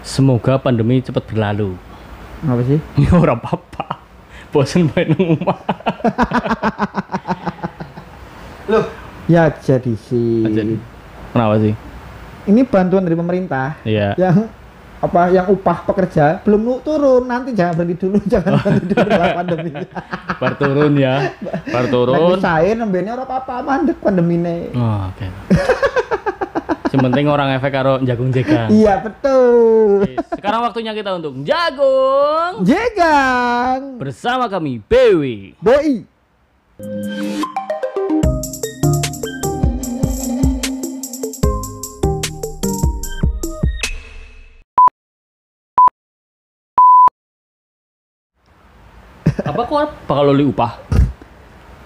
Semoga pandemi cepat berlalu. Apa sih? Ya ora apa-apa. Bosen main omah. Loh, ya jadi sih. Jadi, Kenapa sih? Ini bantuan dari pemerintah Iya. yang apa yang upah pekerja belum turun nanti jangan berhenti dulu jangan berhenti dulu setelah pandemi Bar turun ya. Bar lagi turun. cair nembene ora apa-apa mandek pandemi ini Oh, oke. Yang penting orang efek karo jagung jegang. iya betul Oke, Sekarang waktunya kita untuk jagung jegang bersama kami BW. boi Apa kok bakal loli upah?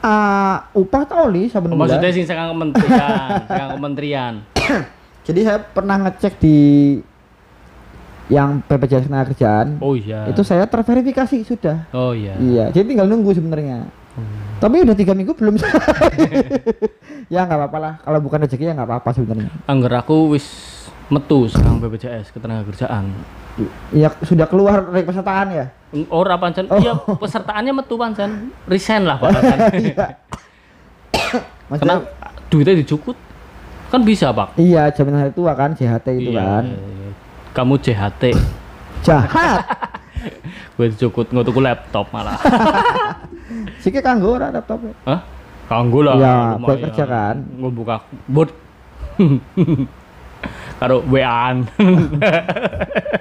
Ah, upah tau li saben bulan. Maksudnya sih sekarang kementerian, sekarang kementerian. Jadi saya pernah ngecek di yang BPJS Ketenagakerjaan. Oh iya. Itu saya terverifikasi sudah. Oh iya. Iya, jadi tinggal nunggu sebenarnya. Tapi udah tiga minggu belum. ya nggak apa-apa lah. Kalau bukan rezeki ya nggak apa-apa sebenarnya. Angger aku wis metu sekarang BPJS ketenagakerjaan. Ya sudah keluar dari pesertaan ya. Ora pancen, Oh. iya pesertaannya metu pancen. Resign lah Pak. pancen. Iya. Karena duitnya dicukut. Kan bisa, Pak. iya jaminan hari tua kan JHT itu Iya, kan. iya, iya. Kamu JHT. Jahat. Gue dicukut nggak tuku laptop malah. Siki kanggo ora laptopnya. Hah? Kanggo lah. Iya, lumayan. buat kerja kan. Gue buka bot. Karo WA-an.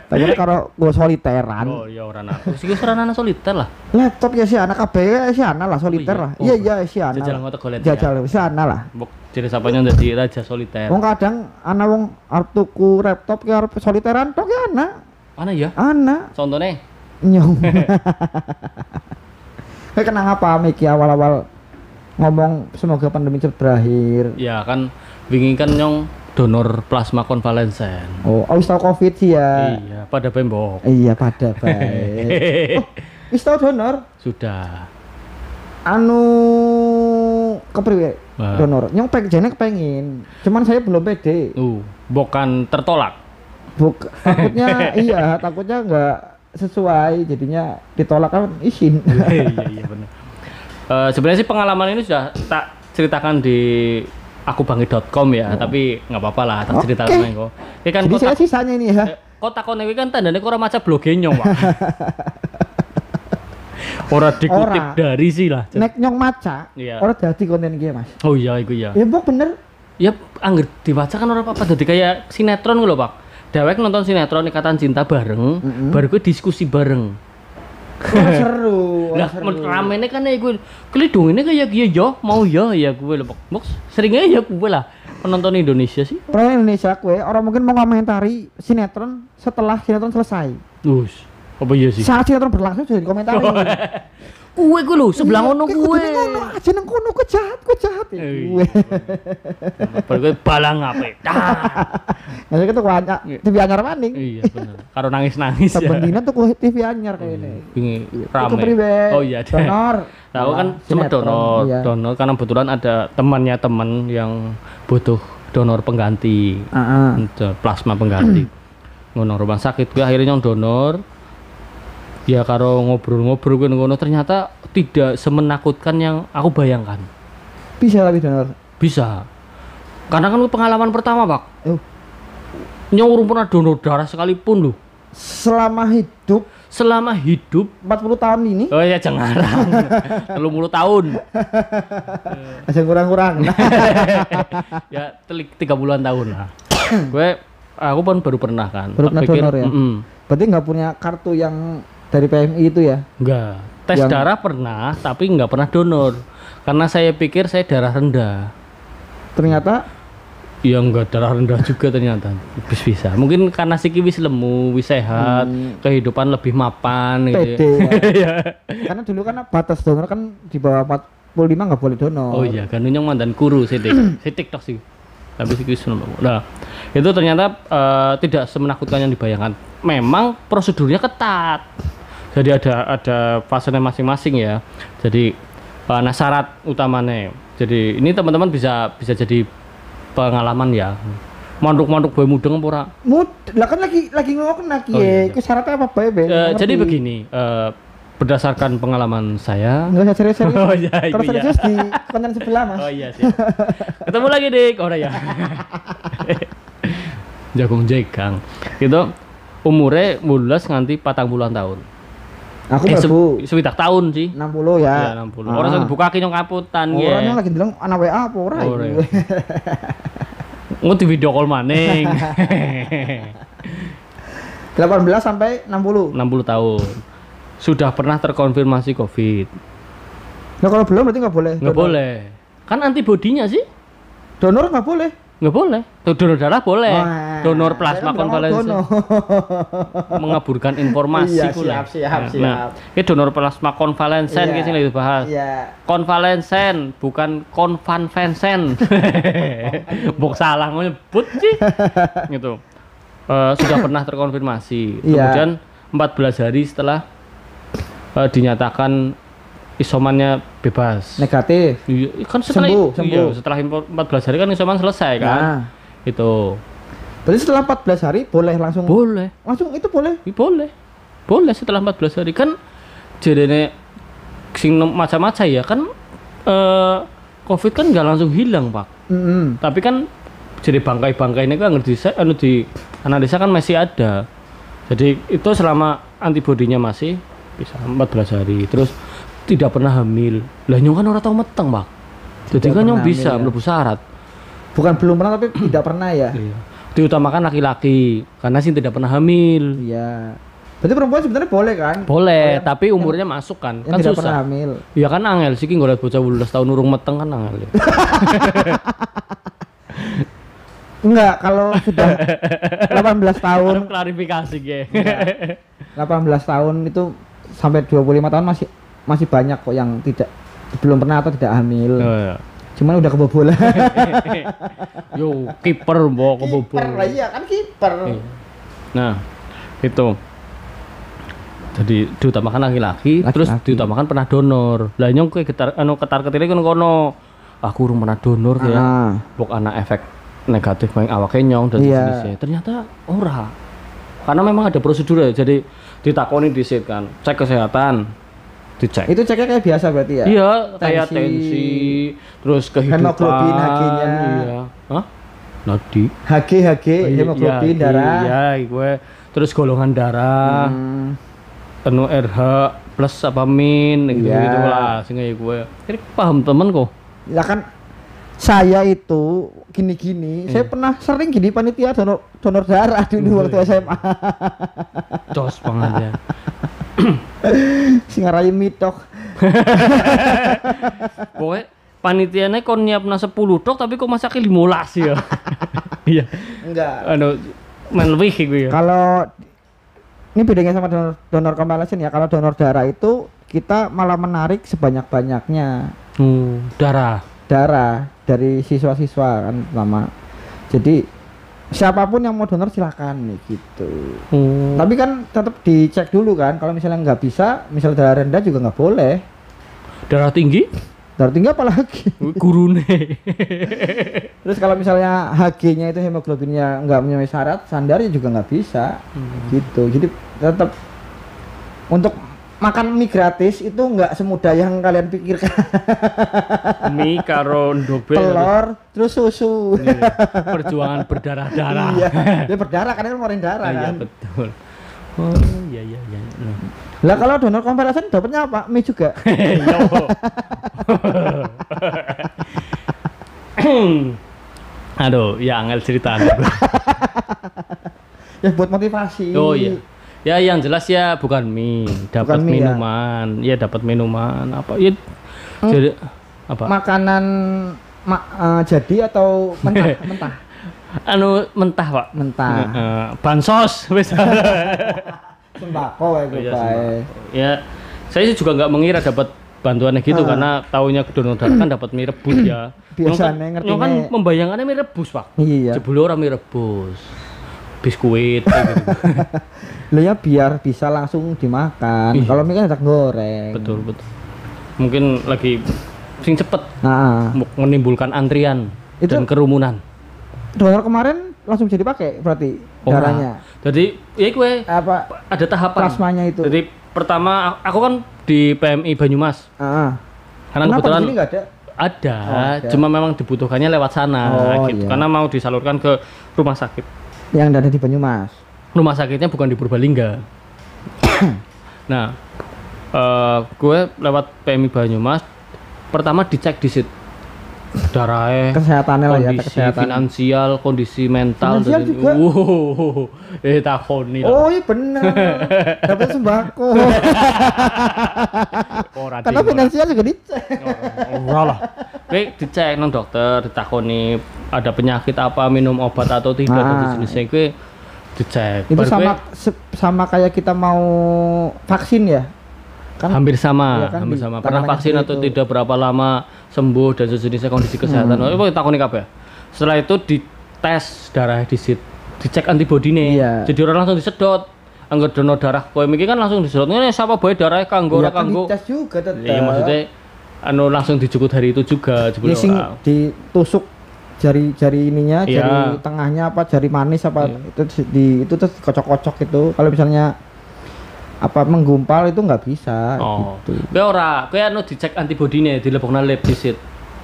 Tapi kalau gue soliteran, oh iya ora ana. Sing wis ora ana soliter lah. laptop ya si anak KB si ana lah soliter iya? lah. Oh, Iya iya si ana. Jajal ngotek golek ya. Jajal si ana lah. Jadi sapanya jadi raja soliter. Wong kadang ana wong arep tuku laptop ki arep soliteran tok ya ana. Mana ya? Ana Contohnya nyong. Kayak kenang apa Miki awal-awal ngomong semoga pandemi cepat berakhir. ya kan wingi kan nyong donor plasma konvalesen. Oh, wis tau Covid sih ya. Iya, pada pembok. Iya pada baik. Oh, wis donor Sudah. Anu kepriwe Wah. donor. Nyong pek jane kepengin. Cuman saya belum pede. Uh, bukan tertolak. Buk, takutnya iya, takutnya nggak sesuai jadinya ditolak kan izin. iya iya benar. Eh, sebenarnya sih pengalaman ini sudah tak ceritakan di akubangit.com ya, tapi nggak apa-apa lah tak Oke. ceritakan kok. Kan Jadi saya kotak sisanya ini ya. eh, kotak kono iki kan tandanya kok ora maca bloge nyong, Pak. ora dikutip Ora. dari sih lah. Nek nyong maca, Iya. orang dadi konten iki Mas. Oh iya iku ya. Ya mbok bener. Ya angger dibaca kan ora apa-apa dadi kayak sinetron lho, Pak. Dewek nonton sinetron Ikatan Cinta bareng, Mm-mm. baru gue diskusi bareng. Wah, seru. Lah ramene kan ya gue kelidung ini kayak ya yo mau ya ya gue lho Pak. Box seringnya ya gue lah penonton Indonesia sih. Orang Indonesia kue, orang mungkin mau komentari sinetron setelah sinetron selesai. Us. Apa iya sih? Saat sinetron berlangsung sudah dikomentari. Kue gue lho sebelah Iya, ngono kudune ngono aja nang kono kok jahat, kok jahat. ya. Eh, Gue. Baru gue balang apa? Dah. Ngasih itu banyak Iya. TV anyar maning. Iya bener. Karo nangis-nangis ya. Saben dina tuh TV anyar kayak ini. Bingi Itu rame. Oh iya. deh. Donor. Nah, aku kan Nah, cuma donor, iya. donor karena kebetulan ada temannya teman yang butuh donor pengganti. Plasma pengganti ngono rumah sakit gue akhirnya yang donor ya karo ngobrol-ngobrol gue ngono ternyata tidak semenakutkan yang aku bayangkan. Bisa tapi donor. bisa. Karena kan pengalaman pertama pak. Oh, nyong urung pernah donor darah sekalipun loh. Selama hidup? Selama hidup. 40 tahun ini? Oh ya jangan telung puluh tahun. Aja kurang-kurang. Ya telik tiga puluhan tahun lah. Gue aku pun baru pernah kan. Baru pernah donor ya? "Mm-mm." berarti nggak punya kartu yang dari PMI itu ya? Enggak. Tes Yang- darah pernah, tapi nggak pernah donor. Karena saya pikir saya darah rendah. Ternyata Ya enggak darah rendah juga ternyata. Bis bisa. Mungkin karena siki wis lemu, wis sehat, kehidupan lebih mapan gitu. PD ya. ya. Karena dulu kan batas donor kan di bawah 45 nggak boleh donor. Oh iya, kan nyong mandan kuru sitik. sitik tok sih. Tapi sih wis lemu. Nah, itu ternyata eh, tidak semenakutkan yang dibayangkan. Memang prosedurnya ketat. Jadi ada ada fasenya masing-masing ya. Jadi eh, nah syarat utamanya. Jadi ini teman-teman bisa bisa jadi pengalaman ya. Manduk-manduk bayi mudeng apa ora? Mud, lah kan lagi lagi ngomong lagi Oh, iya, iya. Iku syaratnya apa bae, Ben? Ngerti. jadi begini, eh, berdasarkan pengalaman saya. Enggak usah serius-serius. Oh, iya, itu Kalau iya. serius di konten sebelah, Mas. Oh iya sih. Ketemu lagi dik, ora ya. Jagung jegang. Gitu umure mulus nganti patang puluhan tahun. Aku Eh, se- mlebu sewidak tahun sih. 60 ya. Iya, 60. Orang sing dibuka ki nyong kaputan ya. Orangnya lagi bilang anak WA apa ora Ora, iki? Ngut di video call maning. 18 sampai 60. 60 tahun. Sudah pernah terkonfirmasi Covid. Nah, kalau belum berarti nggak boleh. Nggak boleh. Kan antibodinya sih Donor nggak boleh. Nggak boleh. Donor darah boleh. Wah, Donor plasma konvalesen. mengaburkan informasi Iya, siap, siap, Nah, siap. Nah, ini donor plasma konvalensen Iya. yeah. sing lagi dibahas. Iya. Konvalensen bukan konvanvensen. Bok salah nyebut sih. gitu. Eh, sudah pernah terkonfirmasi. Iya. Kemudian 14 hari setelah eh, dinyatakan isomannya bebas. Negatif. Iya, kan setelah Sembuh, iya, sembuh. setelah impor- 14 hari kan isoman selesai kan. Nah, Itu. berarti setelah 14 hari boleh langsung Boleh. langsung itu boleh. Iya, boleh. Boleh setelah 14 hari kan jadinya sing macam-macam ya kan eh Covid kan nggak langsung hilang, Pak. Mm Tapi kan jadi bangkai-bangkai ini kan ngerti saya anu di analisa kan masih ada. Jadi itu selama antibodinya masih bisa 14 hari. Terus tidak pernah hamil. Lah nyong kan orang tahu meteng, Pak. Jadi kan nyong bisa ya. syarat. Bukan belum pernah tapi tidak pernah ya. Iya. Diutamakan laki-laki karena sih tidak pernah hamil. Iya. Berarti perempuan sebenarnya boleh kan? Boleh, tapi umurnya masuk kan. Yang Kan tidak susah. pernah hamil. Iya kan angel sih golek bocah 18 tahun urung meteng kan angel. ya. Enggak, kalau sudah 18 tahun, Harus klarifikasi ge. 18 tahun itu sampai 25 tahun masih masih banyak kok yang tidak belum pernah atau tidak hamil. Oh, iya. Cuman udah kebobolan. Yo kiper mbok kebobol. Kiper iya kan kiper. Iya. Nah, itu. Jadi diutamakan laki-laki, terus diutamakan pernah donor. Lah nyong kowe ketar anu ketar ketile kono kono. Aku urung pernah donor ya. Ah, Bok ana efek negatif main awake nyong dan Iya. jenisnya. Ternyata ora. Karena memang ada prosedur ya. Jadi ditakoni disit kan, cek kesehatan, dicek. itu ceknya kayak biasa berarti ya? Iya, kayak Tensi. terus kehidupan. Hemoglobin, HG-nya. Iya. Hah? Nadi. HG HG hemoglobin darah. Iya, gue terus golongan darah, Hmm, penuh RH plus apa min gitu Iya. gitu lah sehingga gue. Jadi paham temen kok. Ya kan saya itu gini-gini, saya pernah sering gini panitia donor donor darah dulu waktu SMA. Jos banget ya. Singarai mitok. Pokoknya panitianya kon nyiapna 10 tok tapi kok masaknya 15 ya. Iya. Enggak. Anu main lebih gue ya. Kalau ini bedanya sama donor donor convalescent ya. Kalau donor darah itu kita malah menarik sebanyak-banyaknya Hmm, darah. darah dari siswa-siswa kan lama. Jadi siapa pun yang mau donor silakan nih gitu. Hmm. Tapi kan tetap dicek dulu kan. Kalau misalnya nggak bisa, misalnya darah rendah juga nggak boleh. Darah tinggi Darah tinggi apalagi. gurune. Terus kalau misalnya HG-nya itu hemoglobinnya nggak memenuhi syarat, sandarnya juga nggak bisa. Gitu. Jadi tetap untuk makan mie gratis itu nggak semudah yang kalian pikirkan. Mie karo ndobel. Telur, terus susu. Iya. Perjuangan berdarah-darah. iya. Dia berdarah kan ngeluarin darah Ah, iya kan. betul. Oh iya iya iya. Lah kalau donor convalescent dapatnya apa? Mie juga. Iya. Aduh, ya angel cerita ya buat motivasi. Oh iya. Ya yang jelas ya bukan mie, dapat Bukan mie, ya? minuman. Ya, dapat minuman apa? Ya jadi apa? Makanan ma- eh, jadi atau mentah? mentah. anu mentah, Pak. Mentah. Eh, bansos wis. Sembako ya Oh, iya, ya saya sih juga nggak mengira dapat bantuannya gitu Ah. karena taunya donor darah kan dapat mie rebus ya Biasanya Nyong kan- kan membayangannya mie rebus pak Iya. jebule orang mie rebus biskuit gitu. Lo ya biar bisa langsung dimakan. Iya. Kalau mie kan ada goreng. betul betul mungkin lagi sing cepet Nah, menimbulkan antrian Itu- dan kerumunan donor kemarin langsung bisa dipakai berarti Ora. darahnya. Jadi ya gue Apa ada tahapan. plasmanya itu? Jadi pertama aku kan di PMI Banyumas. Ah. Karena Kenapa kebetulan ada? ada, Oh, ada. cuma memang dibutuhkannya lewat sana Oh, gitu. iya. Karena mau disalurkan ke rumah sakit. Yang ada di Banyumas. Rumah sakitnya bukan di Purbalingga. nah, eh gue lewat PMI Banyumas pertama dicek di sit darahnya Kesehatannya lah ya, kesehatan. finansial, kondisi mental, Finansial dan- juga? Wow, eh takoni lah. Oh iya bener. Dapat sembako. Ora Karena finansial juga dicek. Ora lah. Kowe dicek nang dokter, ditakoni ada penyakit apa, minum obat atau tidak Ah. dan jenisnya kowe dicek. Itu Baru sama se- sama kayak kita mau vaksin ya. Kan hampir sama, Iya kan, hampir sama. Pernah vaksin atau itu. tidak berapa lama sembuh dan sejenisnya kondisi kesehatan. Hmm. Oh, takoni kabeh. Setelah itu dites darah di sit, dicek antibodi nih. Iya. Jadi orang langsung disedot. Anggo donor darah kowe iki kan langsung disedot. Ini siapa boy darahnya kanggo ora kan kanggo. dites juga tetap. Iya maksudnya anu langsung dijukut hari itu juga Ya, jebule sing ditusuk jari jari ininya, Iya. jari tengahnya apa, jari manis apa Iya. itu di- itu terus kocok-kocok itu. Kalau misalnya apa menggumpal itu nggak bisa Oh. gitu. Kowe ora, kowe anu dicek antibodine dilebokna lab disit.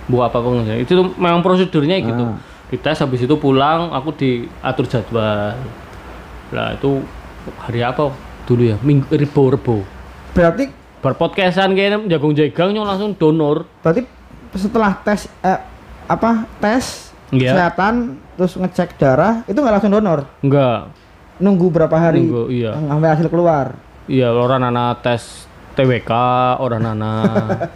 Bu apa kok ngono. Itu tuh memang prosedurnya gitu. Ah. Dites habis itu pulang aku diatur jadwal. Lah itu hari apa dulu ya? Minggu rebo rebo. Berarti Bar podcastan kayaknya jagung jagang nyong langsung donor. berarti setelah tes eh, apa tes Iya. kesehatan terus ngecek darah itu nggak langsung donor Enggak. nunggu berapa hari Nunggu, iya. sampai hasil keluar Iya, orang nana tes TWK, orang nana.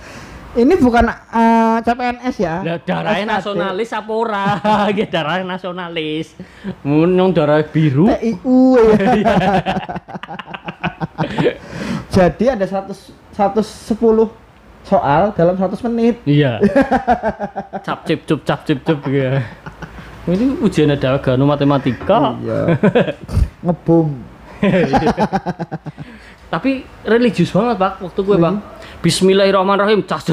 ini bukan eh, CPNS ya Lah darahnya nasionalis apa ora? Ya darahnya nasionalis. Mun darah biru. TIU ya. jadi ada 100 110 soal dalam 100 menit Iya. cap cip cup cap cip cup gitu. Ini ujian ada agama matematika. iya ngebom Tapi religius banget, Pak, waktu gue, Bang. Bismillahirrahmanirrahim. Cas.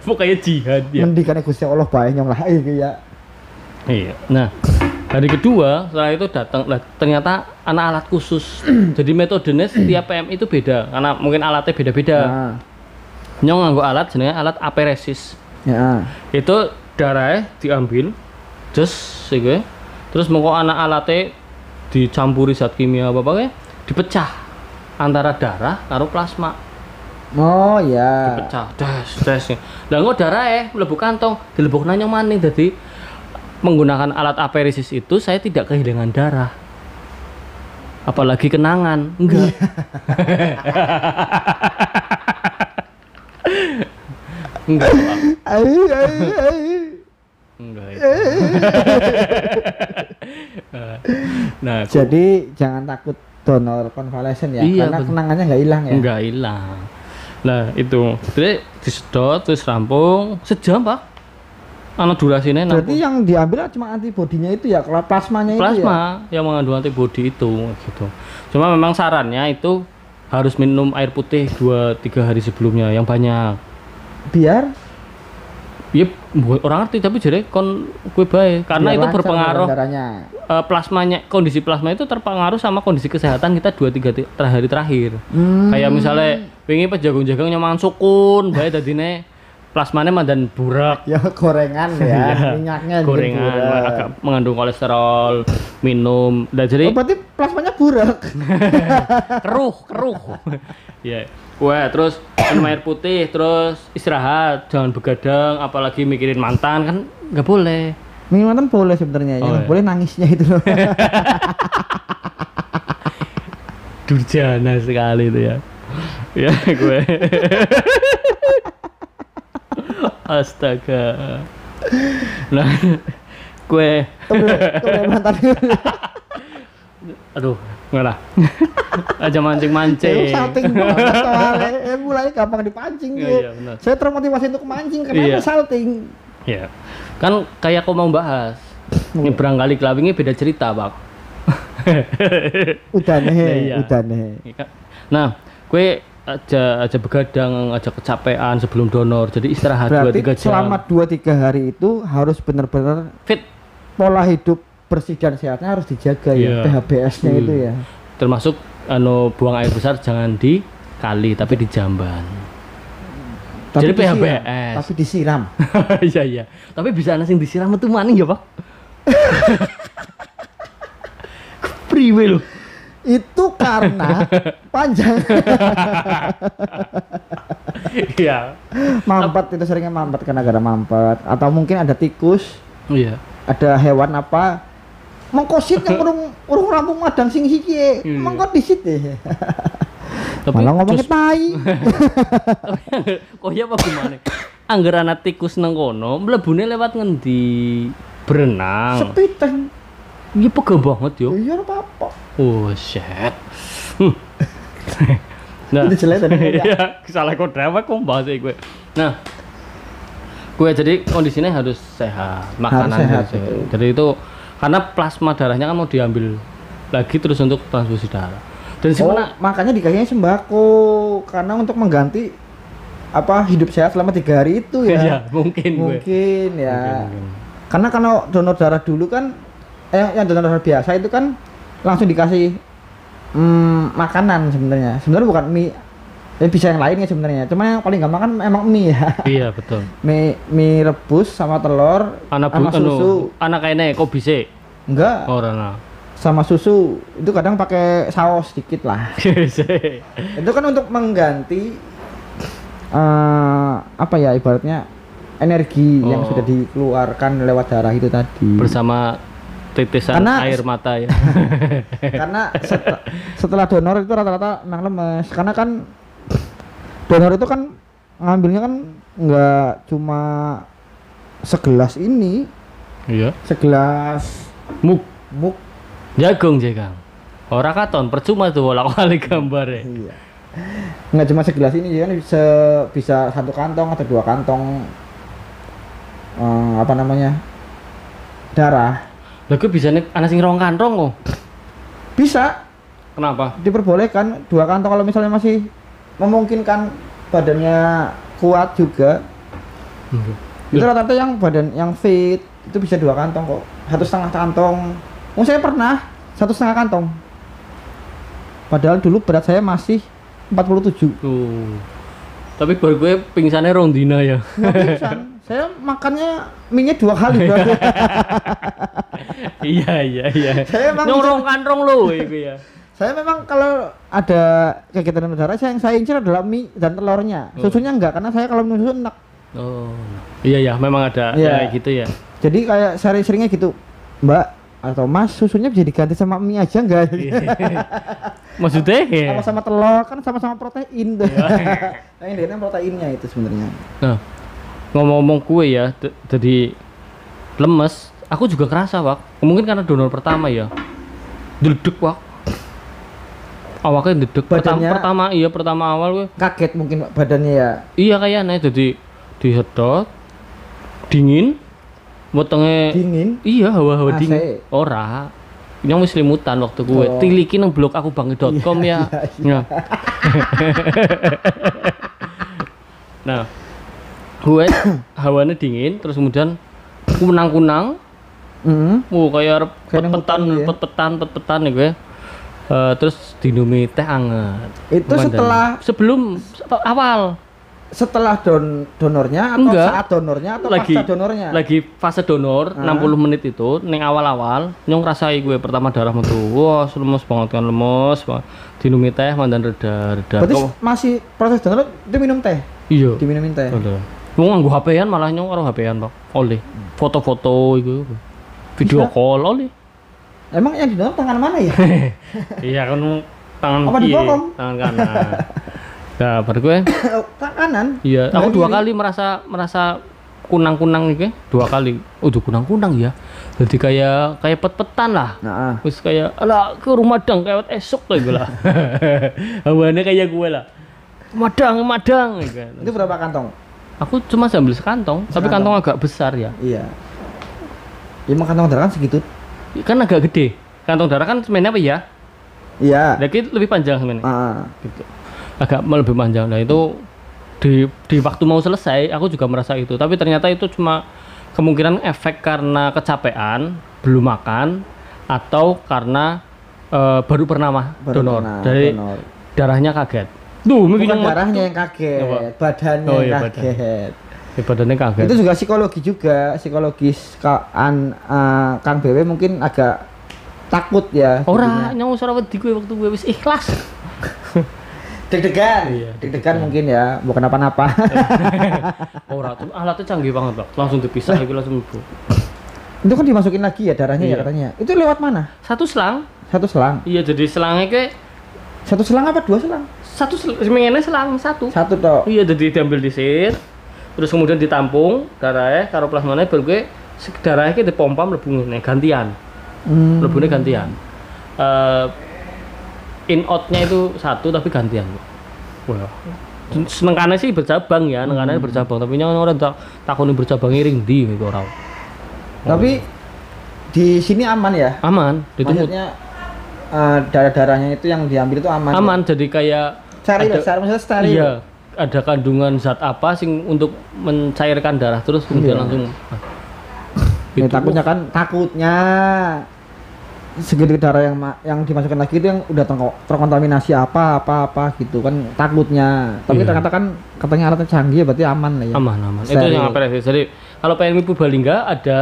Pokoknya jihad ya. mendikan Gusti Allah bae nyong lah iya ya Iya. Nah, hari kedua setelah itu datang lah ternyata anak alat khusus. Jadi metodenya setiap PM itu beda karena mungkin alatnya beda-beda. nah, Nyong nganggo alat jenenge alat aperesis. ya Itu darahnya diambil, just sih Terus mengko anak alatnya dicampuri zat kimia apa apa dipecah antara darah karo plasma oh ya pecah das das lah kok darah eh mlebu kantong dilebok nanya maning jadi menggunakan alat aperesis itu saya tidak kehilangan darah. Apalagi kenangan. Enggak. Enggak ai ai enggak ya. nah aku- jadi jangan takut donor convalescent ya Iya, karena betul. kenangannya nggak hilang ya? Enggak hilang. Nah itu. Terus disedot terus rampung. Sejam pak anak durasinya berarti nampung. yang diambil cuma antibodinya itu ya kalau plasmanya itu ya? plasma yang mengandung antibodi itu gitu. Cuma memang sarannya itu harus minum air putih 2-3 hari sebelumnya yang banyak. Biar? Ya buat orang ngerti tapi jadi kon gue baik karena biar itu berpengaruh darahnya eh, plasmanya kondisi plasma itu terpengaruh sama kondisi kesehatan kita 2-3 ti- ter- hari terakhir. Hmm. kayak misalnya wingi pas jagung-jagung nyaman sukun baik dadine plasmanya mandan burak ya gorengan ya minyaknya jadi gorengan burak. agak mengandung kolesterol minum dan jadi oh, berarti plasmanya burak keruh keruh ya Wah, terus minum air putih, terus istirahat, jangan begadang, apalagi mikirin mantan kan nggak boleh. minuman boleh sebenarnya Oh, yang iya. boleh nangisnya itu loh Durjana sekali itu ya. Ya gue. Astaga. Nah, gue, Kemudian mantan aduh, nggak lah. Aja Saya mancing-mancing. salting banget soalnya eh, mulai gampang dipancing Iya, gitu. iya, benar. Saya termotivasi untuk mancing karena Iya. salting. Ya, kan kayak aku mau bahas. Ini berangkali kelabingnya beda cerita, Pak. Udah nih, Nah, iya. udah nih. Iya? Nah, gue aja aja begadang, aja kecapean sebelum donor. Jadi istirahat 2 Berarti 3 jam. selama 2-3 hari itu harus benar-benar fit pola hidup bersih dan sehatnya harus dijaga Iya. ya PHBS-nya Hmm. itu ya. termasuk anu buang air besar jangan di kali tapi di jamban. Jadi disiram, PHBS. Tapi disiram. Iya iya. Tapi bisa ana sing disiram itu maning ya, Pak? Priwe lho. Itu karena panjang Iya. mampet itu seringnya mampet karena gara mampet atau mungkin ada tikus, Iya. ada hewan apa mengkosit yang urung urung rampung madang sing siki Iya. mengkot disit deh Tapi malah ngomongnya tai kok ya apa gimana? Angger ana tikus nang kono, mlebune lewat ngendi? Berenang. sepiteng Iya pegel banget yo. iya apa apa Oh shit. Hmm. nah, Itu jelek tadi, ya. Iya, salah kok dewek kok bahas gue. Nah, gue jadi kondisinya harus sehat, makanan sehat, harus sehat. Jadi itu karena plasma darahnya kan mau diambil lagi terus untuk transfusi darah. Dan oh, sebenarnya makanya dikasihnya sembako karena untuk mengganti apa hidup sehat selama tiga hari itu ya ya mungkin gue. mungkin ya Mungkin, mungkin. karena kalau donor darah dulu kan eh yang donor biasa itu kan langsung dikasih mm, makanan sebenarnya. Sebenarnya bukan mie eh, bisa yang lainnya sebenarnya. Cuma yang paling gampang kan emang mie ya. Iya betul. mie mie rebus sama telur Anak sama anu, susu. anak kayaknya kok bisa? Enggak. Orang nah. sama susu itu kadang pakai saus sedikit lah. Itu kan untuk mengganti eh apa ya ibaratnya energi yang Oh. sudah dikeluarkan lewat darah itu tadi. Bersama titisan Karena- air mata ya. karena set- setelah donor itu rata-rata memang lemes karena kan donor itu kan ngambilnya kan nggak cuma segelas ini Iya. segelas Muk muk jagung jagang. Ora katon percuma tuh bolak balik gambar ya. iya nggak cuma segelas ini kan bisa bisa satu kantong atau dua kantong eh, apa namanya darah Lah gue bisa nih anak sing rong kantong kok. bisa Kenapa? diperbolehkan dua kantong kalau misalnya masih memungkinkan badannya kuat juga itu rata-rata yang badan yang fit itu bisa dua kantong kok satu setengah kantong oh saya pernah satu setengah kantong padahal dulu berat saya masih 47 Tuh. Tapi baru gue pingsannya rong dina ya. nggak pingsan saya makannya minyak dua kali iya iya iya. Saya emang Nyong bisa- rong kantong lo itu ya. saya memang kalau ada kegiatan udara saya yang saya incer adalah mie dan telurnya Oh. susunya enggak karena saya kalau minum susu enak Oh. Iya ya, memang ada Iya. ya gitu ya. jadi kayak sering-seringnya gitu mbak atau mas susunya bisa diganti sama mie aja enggak Maksudnya ya. sama-sama telur kan sama-sama protein tuh Iya. nah ini proteinnya itu sebenarnya Nah, ngomong-ngomong kue ya, jadi lemes, aku juga kerasa, Wak. Mungkin karena donor pertama ya. Dedek, Wak. Awaknya dedek. Pertama, pertama iya, pertama awal gue. kaget mungkin badannya ya Iya kayaknya jadi dihedot dingin wetenge dingin iya hawa-hawa AC. dingin ora yang wis limutan waktu gue Oh. tiliki nang blog aku bangi.com ya iya, Nah. nah gue hawane dingin terus kemudian kunang-kunang. Mm. kayak arep Kayak pet-petan hutan ya. pet-petan pet-petan ya gue. Eh, terus dinumi teh anget. Itu setelah sebelum awal? Setelah don donornya atau Enggak. saat donornya atau lagi pasca donornya? lagi fase donor Ah. 60 menit itu neng awal-awal nyong rasai gue pertama darah metu. Wah lemes banget kan lemes banget. Dinumi teh mandan reda reda berarti masih proses donor itu minum teh? Iya. Diminumin teh wong nganggo HP-an malah nyong karo HP-an pak oleh foto-foto itu video Bisa. call oleh emang yang di donor tangan mana ya iya kan tangan Apa kiri tangan kanan nah baru gue tangan kanan Iya, aku dua kali merasa merasa kunang-kunang nih, dua kali. Oh, udah kunang-kunang ya. Jadi kayak kayak pet-petan lah. nah ah. Terus kayak ala ke rumah dang kayak esok kayak gue lah. Kayak gue lah. Madang, madang gitu itu berapa kantong Aku cuma sambil sekantong, tapi Sekantong. kantong agak besar ya. iya emang kantong darah kan segitu Kan agak gede. Kantong darah kan semennya apa ya? iya Lagi lebih panjang semennya. ah. Gitu. agak lebih panjang. Nah itu di di waktu mau selesai aku juga merasa itu. Tapi ternyata itu cuma kemungkinan efek karena kecapean, belum makan, atau karena eh, baru pernah mah donor. pernah Jadi donor. darahnya kaget. Tuh, mungkin bukan yang darahnya yang kaget Apa? badannya Oh, yang iya, badan. kaget Ya, badannya kaget. itu juga psikologi juga psikologis ka, an, eh, Kang BW mungkin agak takut ya Ora nyawa suara wedi gue waktu gue wis ikhlas. deg-degan Iya, deg-degan mungkin ya bukan apa-apa Ora tuh alatnya canggih banget, Pak. Langsung dipisah iki langsung ibu. itu kan dimasukin lagi ya darahnya ya Iya. katanya itu lewat mana Satu selang. satu selang Iya, jadi selangnya ke satu selang apa dua selang satu sel seminggu selang satu. satu toh Iya, jadi diambil di sit, terus kemudian ditampung darahnya karo plasmanya baru gue darahnya ke dipompa mlebu ngene gantian. hmm. Mlebune gantian. Eh in outnya itu satu tapi gantian. Wah. Senengkane sih bercabang ya, senengkane bercabang, tapi nyawa orang tak takoni bercabang iring di gitu orang. tapi di sini aman ya Aman, ditumut. maksudnya eh, darah-darahnya itu yang diambil itu aman ya? Aman, jadi kayak steril ada- steril maksudnya steril Iya, ada kandungan zat apa sing untuk mencairkan darah terus kemudian Iya. langsung Ya, Itu. takutnya kan takutnya segitu darah yang yang dimasukkan lagi itu yang udah terko- terkontaminasi apa apa apa gitu kan takutnya tapi Iya. ternyata kan katanya alatnya canggih berarti aman lah ya aman aman. Itu Steril. yang apa ya? Jadi kalau PMI Purbalingga ada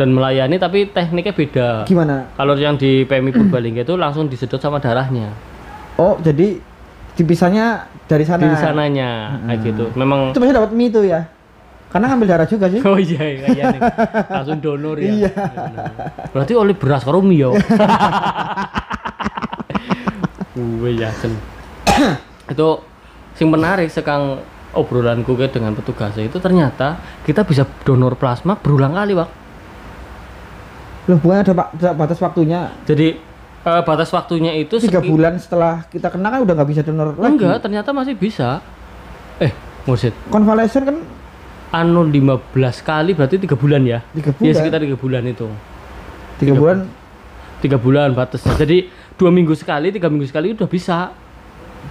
dan melayani tapi tekniknya beda. gimana Kalau yang di PMI Purbalingga itu langsung disedot sama darahnya. oh jadi dipisahnya dari sana Di sananya kayak gitu. Memang itu dapat mie itu ya karena ngambil darah juga sih Oh iya, iya nih. Langsung donor ya. Iya. Berarti oleh beras karo mie yo. Gue yakin. itu sing menarik sekang obrolanku ke dengan petugas itu ternyata kita bisa donor plasma berulang kali, Pak. Loh bukan ada, ada batas waktunya Jadi eh, batas waktunya itu tiga bulan setelah kita kena kan udah nggak bisa donor lagi Enggak, ternyata masih bisa. Eh, Mursid, convalescent kan anu 15 kali berarti tiga bulan ya? tiga Ya bulan sekitar tiga bulan itu. tiga bulan Tiga bulan batasnya. Jadi dua minggu sekali, tiga minggu sekali udah bisa.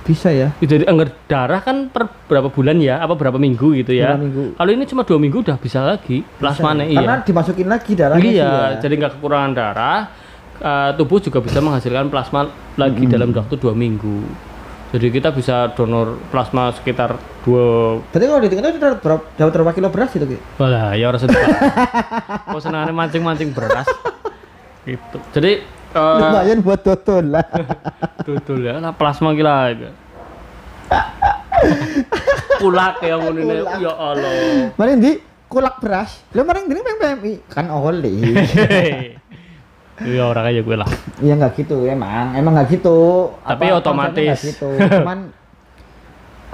Bisa ya Jadi anggar darah kan per berapa bulan ya? Apa berapa minggu gitu ya? Berapa minggu. Kalau ini cuma dua minggu udah bisa lagi plasmanya Bisa. karena iya. dimasukin lagi darahnya Iya, ya. jadi nggak kekurangan darah. eh, tubuh juga bisa menghasilkan plasma lagi dalam waktu dua minggu. Jadi kita bisa donor plasma sekitar dua Berarti kalau dihitung itu berapa, dapat berapa kilo beras itu Ki? Walah, ya orang sedih. Kok senangnya mancing-mancing beras. gitu. Jadi eh Lumayan buat dodol lah. tutul ya, lah plasma gila. Kulak ya. Kulak. Ya Allah. Mari di kulak beras. Lo mari ini PMI kan oli. Iya orang kayak gue lah. Iya nggak gitu emang, emang nggak gitu. Tapi Apa, otomatis. nggak gitu. Cuman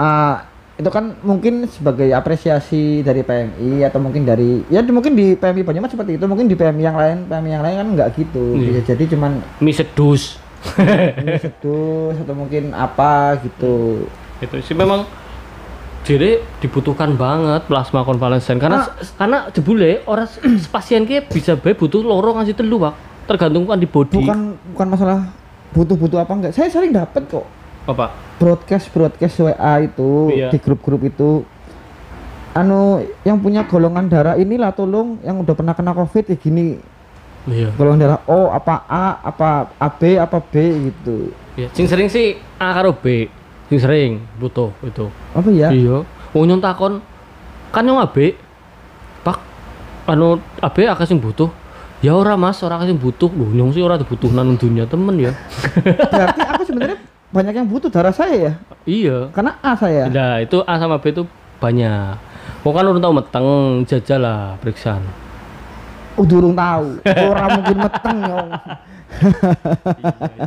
ah, itu kan mungkin sebagai apresiasi dari PMI atau mungkin dari ya di- mungkin di PMI Banyumas seperti itu. Mungkin di PMI yang lain PMI yang lain kan nggak gitu. Bisa jadi cuman Mie sedus. ini sedus atau mungkin apa gitu. Itu sih memang jadi dibutuhkan banget plasma konvalesen. Karena karena jebule orang pasien ki bisa bae butuh loro ngasih telu pak. Tergantung antibody bukan bukan masalah butuh-butuh apa enggak. Saya sering dapat kok apa broadcast broadcast WA itu Iya. di grup-grup itu anu yang punya golongan darah inilah tolong yang udah pernah kena covid ya gini iya golongan darah O apa A apa AB apa B gitu Iya, sing sering sih A karo B. Sing sering butuh itu. apa ya Iya. Wong nyon takon kan yang AB. Pak anu AB akeh sing butuh. Ya ora Mas, ora akeh sing butuh. Lho nyong sih ora dibutuh nang dunia temen ya. berarti aku sebenarnya banyak yang butuh darah saya ya iya. karena A saya Nah, itu A sama B itu banyak. Kok kan urung tau meteng, jajal lah periksa. oh durung tahu orang mungkin meteng nyong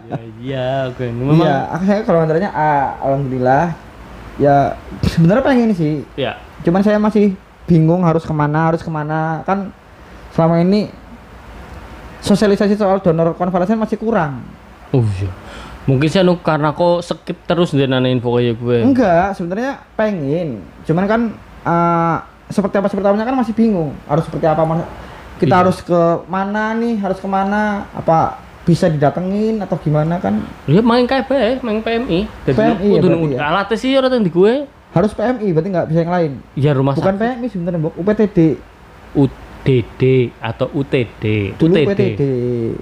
iya, iya, oke. Memang iya saya golongan darahnya A alhamdulillah ya sebenarnya pengen sih ya. cuman saya masih bingung harus ke mana harus ke mana kan selama ini sosialisasi soal donor konvalesen masih kurang Oh iya. Mungkin sih anu karena kok skip terus dia nanya info kayak gue. enggak sebenarnya pengen cuman kan eh, seperti apa seperti apanya kan masih bingung harus seperti apa Mas? kita Iya. harus ke mana nih harus ke mana apa bisa didatengin atau gimana kan Ya main KB, main PMI. Jadi PMI ya berarti ya? alatnya sih ora di gue. harus PMI berarti nggak bisa yang lain Ya rumah bukan sakit PMI sebenarnya. UPTD UDD atau UTD. dulu UTD. UPTD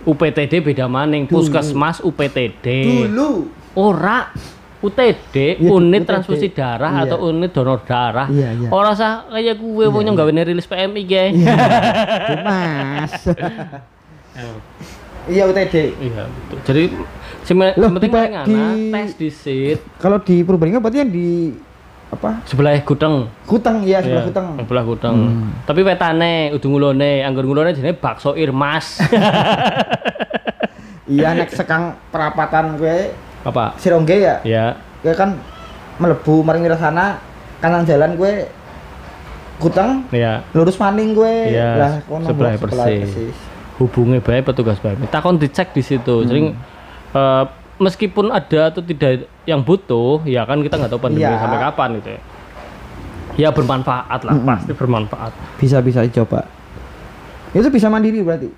UPTD beda maning, Dulu. puskesmas UPTD. dulu Ora UTD, Iya, unit UTD. transfusi darah Iya. atau unit donor darah. Iya, iya. Ora usah kayak gue Iya, mau iya. nggawe rilis PMI ge. iya mas iya UTD Iya, betul. Jadi Loh, penting di- ana, di- tes disit kalau di Purbalingga berarti yang di apa sebelah gudang. Kutang iya sebelah Iya, Kutang Sebelah gudang. Hmm. Tapi wetane udu ngulone, anggur ngulone jenenge bakso Irmas. iya nek sekang perapatan gue Apa? Sirongge ya Ya. gue kan melebu maring sana kanan jalan gue Kutang Ya. lurus maning gue Iya, lah kono sebelah Bok, persis. hubungi baik petugas baik. Takon dicek di situ. Hmm. Jadi eh, meskipun ada atau tidak yang butuh, ya kan kita nggak tahu pandemi Iya. sampai kapan gitu ya. Ya bermanfaat lah, Mm-mm. pasti bermanfaat. bisa bisa dicoba itu bisa mandiri berarti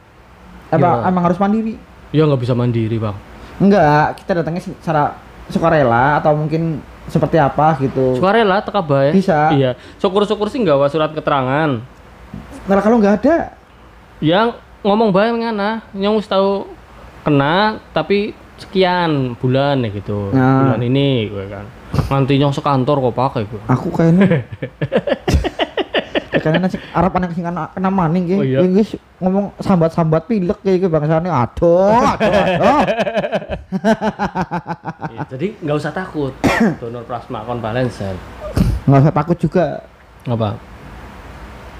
apa Iya. emang harus mandiri Ya nggak bisa mandiri bang. enggak kita datangnya secara sukarela atau mungkin seperti apa gitu Sukarela teka bae. Bisa. Iya. Syukur-syukur sih nggak surat keterangan. nah kalau nggak ada Yang ngomong bae ngana, yang wis tahu kena tapi sekian bulan ya gitu. Nah. Bulan ini gue kan. Nanti nyong sekantor kok pakai gue. aku kayaknya kayaknya nasi Arab anak sing kena kena maning Oh, gitu iya. guys ngomong sambat-sambat pilek kayak gitu bangsane aduh aduh aduh Ya, jadi nggak usah takut donor plasma konvalesen. nggak usah takut juga Apa?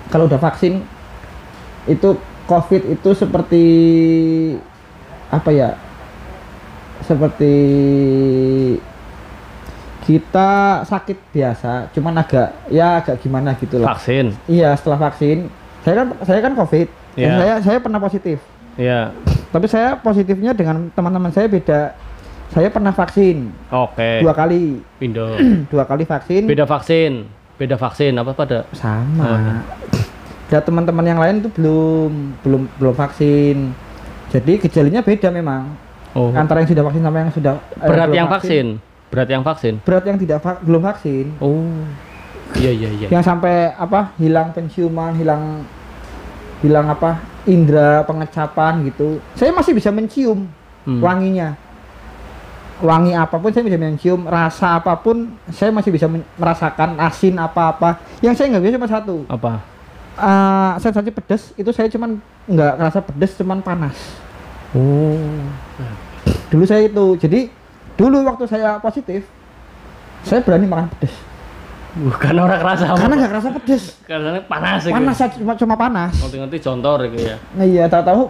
kalau udah vaksin itu covid itu seperti apa ya seperti kita sakit biasa cuman agak ya agak gimana gitu lah Vaksin. iya setelah vaksin saya kan saya kan covid Dan Iya. saya saya pernah positif Ya. tapi saya positifnya dengan teman-teman saya beda saya pernah vaksin Oke. dua kali Pindo. dua kali vaksin Beda vaksin. Beda vaksin apa pada? sama Oh, iya. dan teman-teman yang lain tuh belum belum belum vaksin jadi gejalanya beda memang Oh. antara yang sudah vaksin sama yang sudah eh, Berat yang vaksin. Berat yang vaksin. berat yang tidak vak- belum vaksin Oh. Iya iya iya. yang sampai apa hilang penciuman hilang hilang apa indera pengecapan gitu saya masih bisa mencium Hmm. wanginya wangi apa pun saya bisa mencium rasa apa pun saya masih bisa merasakan asin apa-apa yang saya nggak bisa cuma satu Apa? Eh, sensasi pedas itu saya cuman nggak ngerasa pedas cuman panas Oh. Dulu saya itu jadi dulu waktu saya positif saya berani makan pedas Bukan orang kerasa karena nggak kerasa pedas Karena panas ya. panas aja cuma cuma panas Ngerti-ngerti jontor gitu ya. nah, iya tahu-tahu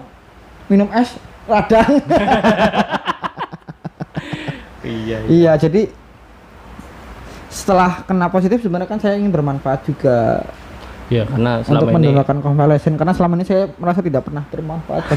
minum es radang Iya. iya. iya jadi setelah kena positif sebenarnya kan saya ingin bermanfaat juga Ya karena untuk selama ini mendonorkan konvalesen karena selama ini saya merasa tidak pernah bermanfaat